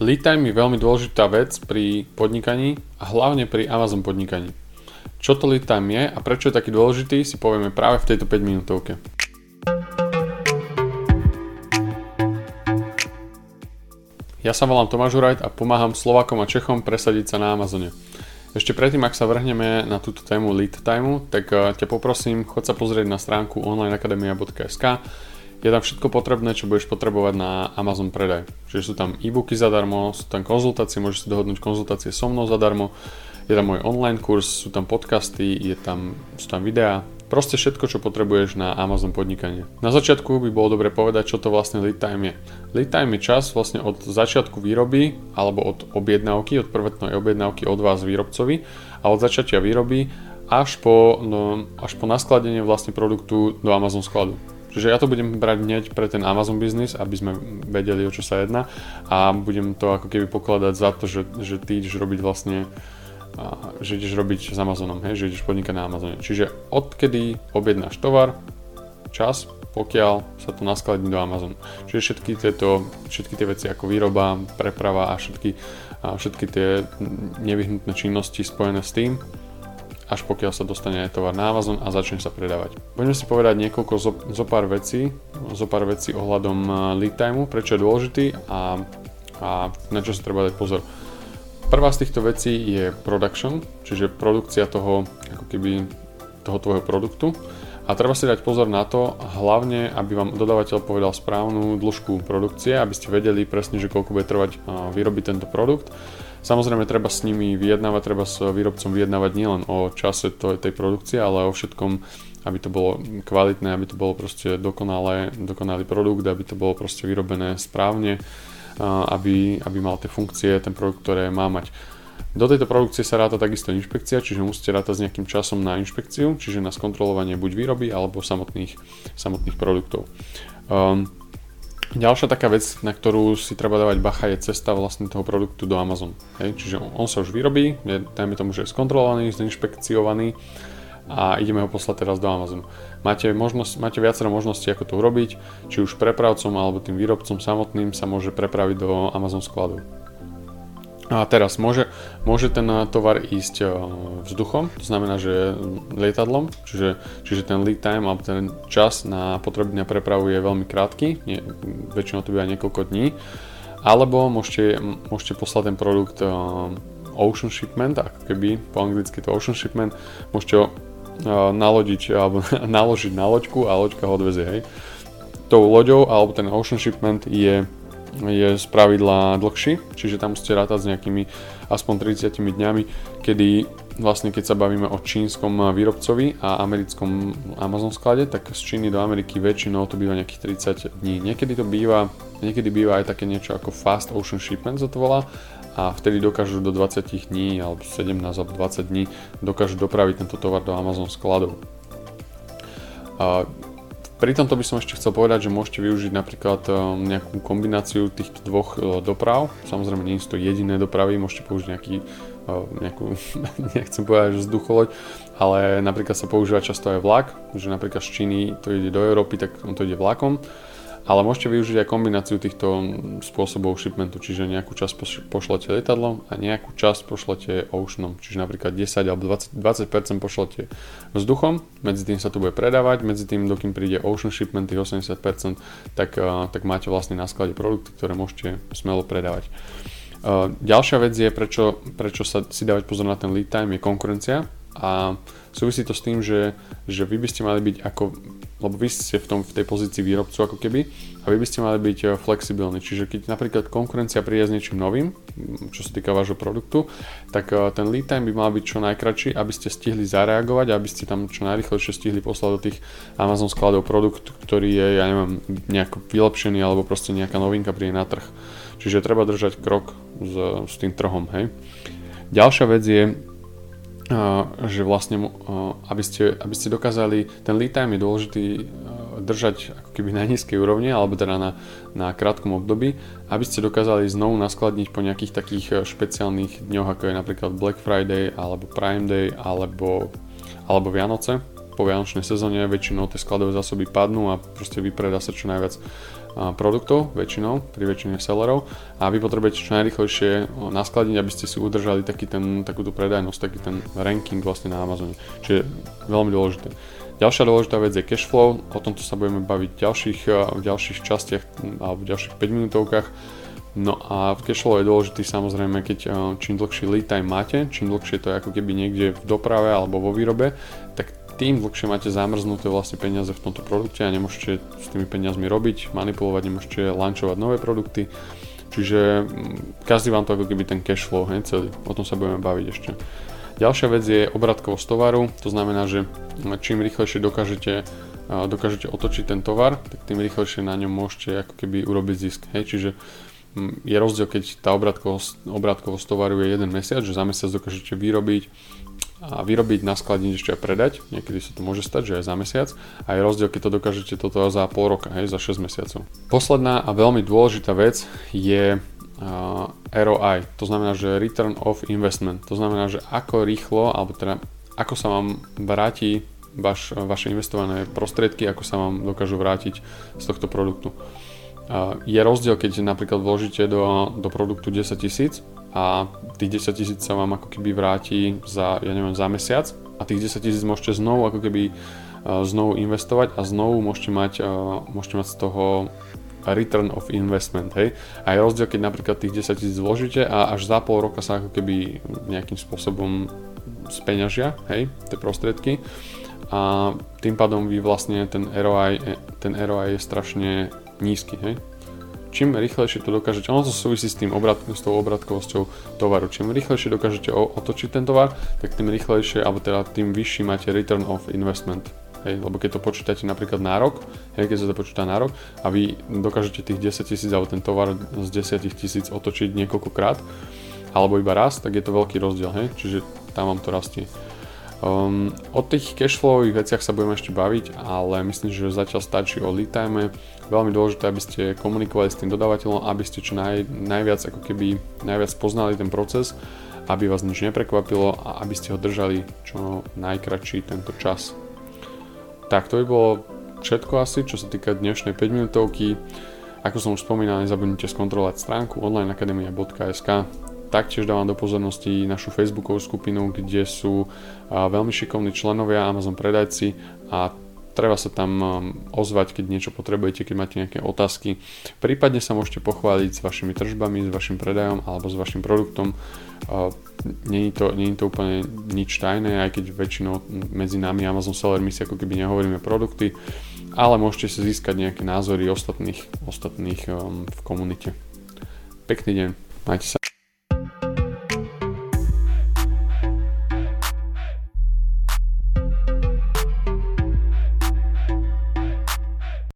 Lead time je veľmi dôležitá vec pri podnikaní a hlavne pri Amazon podnikaní. Čo to lead time je a prečo je taký dôležitý si povieme práve v tejto 5 minútovke. Ja sa volám Tomáš Urajt a pomáham Slovakom a Čechom presadiť sa na Amazone. Ešte predtým, ak sa vrhneme na túto tému lead time, tak eh, ťa poprosím, chod sa pozrieť na stránku onlineakademia.sk je tam všetko potrebné, čo budeš potrebovať na Amazon predaj. Čiže sú tam e-booky zadarmo, sú tam konzultácie, môžeš si dohodnúť konzultácie so mnou zadarmo, je tam môj online kurz, sú tam podcasty, je tam, sú tam videá, proste všetko, čo potrebuješ na Amazon podnikanie. Na začiatku by bolo dobre povedať, čo to vlastne lead time je. Lead time je čas vlastne od začiatku výroby alebo od objednávky, od prvotnej objednávky od vás výrobcovi a od začatia výroby až po, no, až po naskladenie vlastne produktu do Amazon skladu. Čiže ja to budem brať hneď pre ten Amazon biznis, aby sme vedeli, o čo sa jedná a budem to ako keby pokladať za to, že, že ty ideš robiť vlastne že ideš robiť s Amazonom, hej, že ideš podnikať na Amazone. Čiže odkedy objednáš tovar, čas, pokiaľ sa to naskladí do Amazonu. Čiže všetky, tieto, všetky tie veci ako výroba, preprava a všetky, a všetky tie nevyhnutné činnosti spojené s tým, až pokiaľ sa dostane aj tovar na Amazon a začne sa predávať. Poďme si povedať niekoľko zo, zo pár vecí, zo pár vecí ohľadom eh, lead timeu, prečo je dôležitý a, a na čo sa treba dať pozor. Prvá z týchto vecí je production, čiže produkcia toho, ako keby, toho tvojho produktu. A treba si dať pozor na to, hlavne, aby vám dodávateľ povedal správnu dĺžku produkcie, aby ste vedeli presne, že koľko bude trvať eh, vyrobiť tento produkt Samozrejme treba s nimi vyjednávať, treba s výrobcom vyjednávať nielen o čase tej, produkcie, ale o všetkom, aby to bolo kvalitné, aby to bolo proste dokonalé, dokonalý produkt, aby to bolo proste vyrobené správne, aby, aby mal tie funkcie, ten produkt, ktoré má mať. Do tejto produkcie sa ráta takisto inšpekcia, čiže musíte rátať s nejakým časom na inšpekciu, čiže na skontrolovanie buď výroby alebo samotných, samotných produktov. Um, Ďalšia taká vec, na ktorú si treba dávať bacha, je cesta vlastne toho produktu do Amazon. Hej, čiže on sa už vyrobí, je, dajme tomu, že je skontrolovaný, zinšpekciovaný a ideme ho poslať teraz do Amazonu. Máte, možnosť, máte viacero možností, ako to urobiť, či už prepravcom alebo tým výrobcom samotným sa môže prepraviť do Amazon skladu. A teraz môže, môže ten tovar ísť e, vzduchom, to znamená, že lietadlom, čiže, čiže ten lead time alebo ten čas na potreby na prepravu je veľmi krátky, nie, väčšinou to býva niekoľko dní, alebo môžete, môžete poslať ten produkt e, ocean shipment, ako keby po anglicky to ocean shipment, môžete ho e, nalodiť alebo naložiť na loďku a loďka ho odvezie, hej. Tou loďou alebo ten ocean shipment je je z pravidla dlhší, čiže tam musíte rátať s nejakými aspoň 30 dňami, kedy vlastne keď sa bavíme o čínskom výrobcovi a americkom Amazon sklade, tak z Číny do Ameriky väčšinou to býva nejakých 30 dní. Niekedy to býva, niekedy býva aj také niečo ako Fast Ocean Shipment sa to volá a vtedy dokážu do 20 dní alebo 17 alebo 20 dní dokážu dopraviť tento tovar do Amazon skladov. A pri tomto by som ešte chcel povedať, že môžete využiť napríklad eh, nejakú kombináciu týchto dvoch eh, doprav. Samozrejme nie sú to jediné dopravy, môžete použiť nejaký, eh, nejakú, nechcem povedať, že vzducholoď, ale napríklad sa používa často aj vlak, že napríklad z Číny to ide do Európy, tak on to ide vlakom ale môžete využiť aj kombináciu týchto spôsobov shipmentu, čiže nejakú časť pošlete lietadlom a nejakú časť pošlete oceanom, čiže napríklad 10 alebo 20%, 20% pošlete vzduchom, medzi tým sa to bude predávať, medzi tým dokým príde ocean shipment, tých 80%, tak, tak máte vlastne na sklade produkty, ktoré môžete smelo predávať. Ďalšia vec je, prečo, prečo sa si dávať pozor na ten lead time, je konkurencia a súvisí to s tým, že, že vy by ste mali byť ako lebo vy ste v, tom, v tej pozícii výrobcu ako keby a vy by ste mali byť eh, flexibilní. Čiže keď napríklad konkurencia príde s niečím novým, mm, čo sa týka vášho produktu, tak eh, ten lead time by mal byť čo najkračší, aby ste stihli zareagovať aby ste tam čo najrychlejšie stihli poslať do tých Amazon skladov produkt, ktorý je, ja neviem, nejako vylepšený alebo proste nejaká novinka príde na trh. Čiže treba držať krok s, s tým trhom, hej. Ďalšia vec je, že vlastne, aby ste, aby ste dokázali, ten lead time je dôležitý držať ako keby na nízkej úrovni, alebo teda na, na krátkom období, aby ste dokázali znovu naskladniť po nejakých takých e, špeciálnych dňoch, ako je napríklad Black Friday, alebo Prime Day, alebo, alebo Vianoce, po vianočnej sezóne väčšinou tie skladové zásoby padnú a proste vypredá sa čo najviac produktov, väčšinou, pri väčšine sellerov a vy potrebujete čo najrychlejšie naskladiť, aby ste si udržali taký ten, takúto predajnosť, taký ten ranking vlastne na Amazone, čiže veľmi dôležité. Ďalšia dôležitá vec je cash flow, o tomto sa budeme baviť v ďalších, v ďalších častiach alebo v ďalších 5 minútovkách. No a v cashflow je dôležitý samozrejme, keď čím dlhší lead time máte, čím dlhšie to je ako keby niekde v doprave alebo vo výrobe, tak tým dlhšie máte zamrznuté vlastne peniaze v tomto produkte a nemôžete s tými peniazmi robiť, manipulovať, nemôžete lanchovať nové produkty. Čiže mm, každý vám to ako keby ten cash flow, hej, celý. O tom sa budeme baviť ešte. Ďalšia vec je obratkovosť tovaru, to znamená, že čím rýchlejšie dokážete, dokážete otočiť ten tovar, tak tým rýchlejšie na ňom môžete ako keby urobiť zisk. Hej, čiže mm, je rozdiel, keď tá obratkovosť, obratkovosť tovaru je jeden mesiac, že za mesiac dokážete vyrobiť a vyrobiť, naskladniť ešte aj predať, niekedy sa to môže stať, že aj za mesiac a je rozdiel, keď to dokážete toto za pol roka, hej, za 6 mesiacov. Posledná a veľmi dôležitá vec je uh, ROI, to znamená, že Return of Investment, to znamená, že ako rýchlo, alebo teda ako sa vám vráti vaš, vaše investované prostriedky, ako sa vám dokážu vrátiť z tohto produktu. Je rozdiel, keď napríklad vložíte do, do produktu 10 tisíc a tých 10 tisíc sa vám ako keby vráti za, ja neviem, za mesiac a tých 10 tisíc môžete znovu ako keby uh, znovu investovať a znovu môžete mať, uh, môžete mať z toho return of investment, hej. A je rozdiel, keď napríklad tých 10 tisíc vložíte a až za pol roka sa ako keby nejakým spôsobom speňažia, hej, tie prostriedky a tým pádom vy vlastne ten ROI, ten ROI je strašne nízky, hej čím rýchlejšie to dokážete, ono to súvisí s, tým obrat, s tou obratkovosťou tovaru, čím rýchlejšie dokážete otočiť ten tovar, tak tým rýchlejšie, alebo teda tým vyšší máte return of investment. Hej, lebo keď to počítate napríklad na rok, hej, keď sa to počíta na rok a vy dokážete tých 10 tisíc alebo ten tovar z 10 tisíc otočiť niekoľkokrát, alebo iba raz, tak je to veľký rozdiel, hej, čiže tam vám to rastie. Um, o tých cashflowových veciach sa budeme ešte baviť, ale myslím, že zatiaľ stačí o lead time. Veľmi dôležité, aby ste komunikovali s tým dodávateľom, aby ste čo naj, najviac ako keby najviac poznali ten proces, aby vás nič neprekvapilo a aby ste ho držali čo najkračší tento čas. Tak to by bolo všetko asi, čo sa týka dnešnej 5 minútovky. Ako som už spomínal, nezabudnite skontrolovať stránku onlineakademia.sk Taktiež dávam do pozornosti našu facebookovú skupinu, kde sú veľmi šikovní členovia Amazon predajci a treba sa tam ozvať, keď niečo potrebujete, keď máte nejaké otázky. Prípadne sa môžete pochváliť s vašimi tržbami, s vašim predajom alebo s vašim produktom. Není to, není to úplne nič tajné, aj keď väčšinou medzi nami Amazon sellermi si ako keby nehovoríme produkty, ale môžete si získať nejaké názory ostatných, ostatných v komunite. Pekný deň, majte sa.